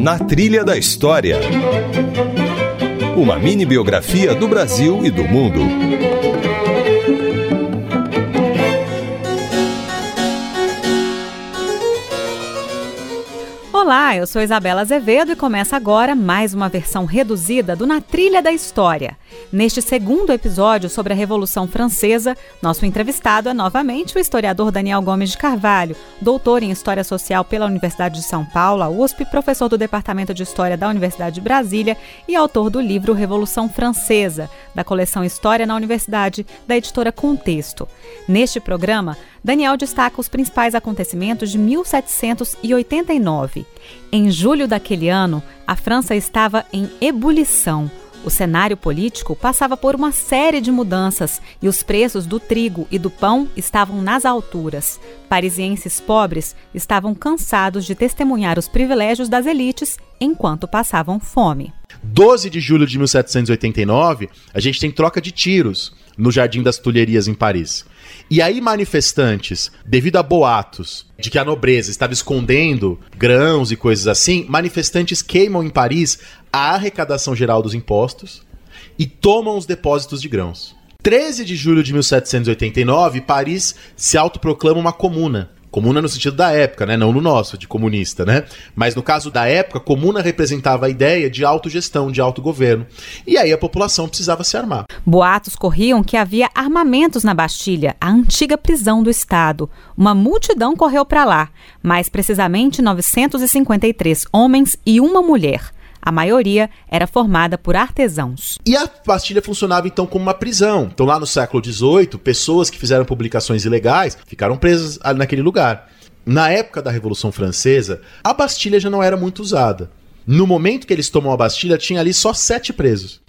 Na Trilha da História. Uma mini biografia do Brasil e do mundo. Olá, eu sou Isabela Azevedo e começa agora mais uma versão reduzida do Na Trilha da História. Neste segundo episódio sobre a Revolução Francesa, nosso entrevistado é novamente o historiador Daniel Gomes de Carvalho, doutor em História Social pela Universidade de São Paulo, USP, professor do Departamento de História da Universidade de Brasília e autor do livro Revolução Francesa, da coleção História na Universidade, da editora Contexto. Neste programa, Daniel destaca os principais acontecimentos de 1789. Em julho daquele ano, a França estava em ebulição. O cenário político passava por uma série de mudanças e os preços do trigo e do pão estavam nas alturas. Parisienses pobres estavam cansados de testemunhar os privilégios das elites enquanto passavam fome. 12 de julho de 1789, a gente tem troca de tiros no Jardim das Tulherias em Paris. E aí, manifestantes, devido a boatos de que a nobreza estava escondendo grãos e coisas assim, manifestantes queimam em Paris a arrecadação geral dos impostos e tomam os depósitos de grãos. 13 de julho de 1789, Paris se autoproclama uma comuna. Comuna no sentido da época, né? Não no nosso, de comunista, né? Mas no caso da época, comuna representava a ideia de autogestão, de autogoverno. E aí a população precisava se armar. Boatos corriam que havia armamentos na Bastilha, a antiga prisão do Estado. Uma multidão correu para lá, mais precisamente 953 homens e uma mulher. A maioria era formada por artesãos. E a Bastilha funcionava então como uma prisão. Então, lá no século XVIII, pessoas que fizeram publicações ilegais ficaram presas naquele lugar. Na época da Revolução Francesa, a Bastilha já não era muito usada. No momento que eles tomam a Bastilha, tinha ali só sete presos.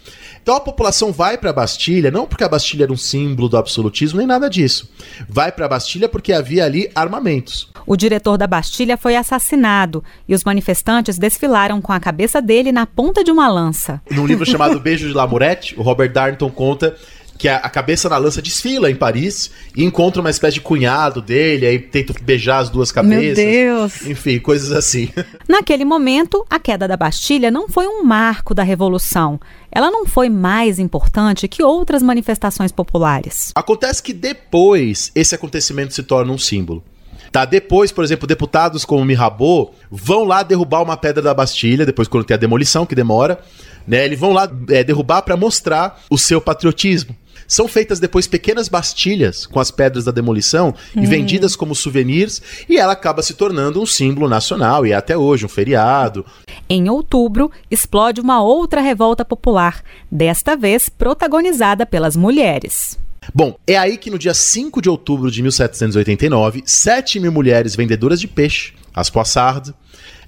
Então a população vai para a Bastilha, não porque a Bastilha era um símbolo do absolutismo, nem nada disso. Vai para a Bastilha porque havia ali armamentos. O diretor da Bastilha foi assassinado e os manifestantes desfilaram com a cabeça dele na ponta de uma lança. Num livro chamado Beijo de Lamourette, o Robert Darnton conta que a, cabeça na lança desfila em Paris e encontra uma espécie de cunhado dele, aí tenta beijar as duas cabeças. Meu Deus! Enfim, coisas assim. Naquele momento, a queda da Bastilha não foi um marco da Revolução. Ela não foi mais importante que outras manifestações populares. Acontece que depois esse acontecimento se torna um símbolo. Tá? Depois, por exemplo, deputados como Mirabeau vão lá derrubar uma pedra da Bastilha, depois quando tem a demolição, que demora, né? Eles vão lá é, derrubar para mostrar o seu patriotismo. São feitas depois pequenas bastilhas com as pedras da demolição hum. e vendidas como souvenirs, e ela acaba se tornando um símbolo nacional e é até hoje um feriado. Em outubro, explode uma outra revolta popular, desta vez protagonizada pelas mulheres. Bom, é aí que no dia 5 de outubro de 1789, 7 mil mulheres vendedoras de peixe, as poissardes,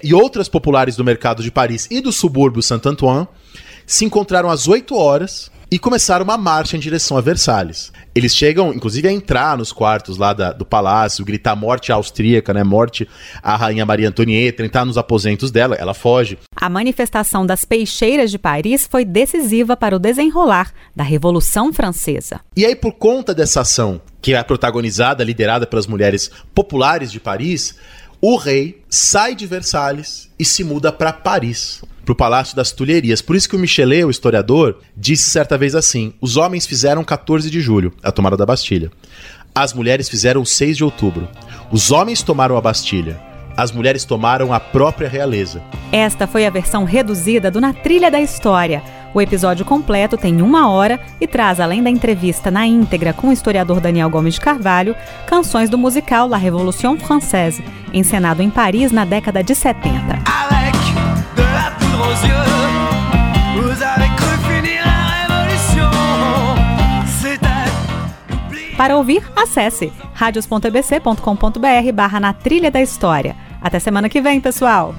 e outras populares do mercado de Paris e do subúrbio Saint-Antoine se encontraram às 8 horas e começaram uma marcha em direção a Versalhes. Eles chegam, inclusive, a entrar nos quartos lá da, do palácio, gritar morte austríaca, né? Morte à rainha Maria Antonieta, entrar nos aposentos dela, ela foge. A manifestação das peixeiras de Paris foi decisiva para o desenrolar da Revolução Francesa. E aí, por conta dessa ação, que é protagonizada, liderada pelas mulheres populares de Paris, o rei sai de Versalhes e se muda para Paris para o Palácio das Tulherias. Por isso que o Michelet, o historiador, disse certa vez assim: os homens fizeram 14 de julho, a tomada da Bastilha. As mulheres fizeram 6 de outubro. Os homens tomaram a Bastilha. As mulheres tomaram a própria realeza. Esta foi a versão reduzida do Na Trilha da História. O episódio completo tem uma hora e traz, além da entrevista na íntegra com o historiador Daniel Gomes de Carvalho, canções do musical La Révolution Française, encenado em Paris na década de 70. Para ouvir, acesse radios.ebc.com.br barra na trilha da história. Até semana que vem, pessoal!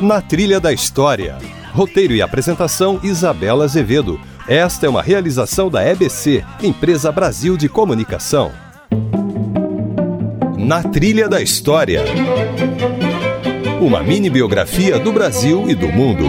Na Trilha da História. Roteiro e apresentação Isabela Azevedo. Esta é uma realização da EBC, Empresa Brasil de Comunicação. Na Trilha da História. Uma mini biografia do Brasil e do mundo.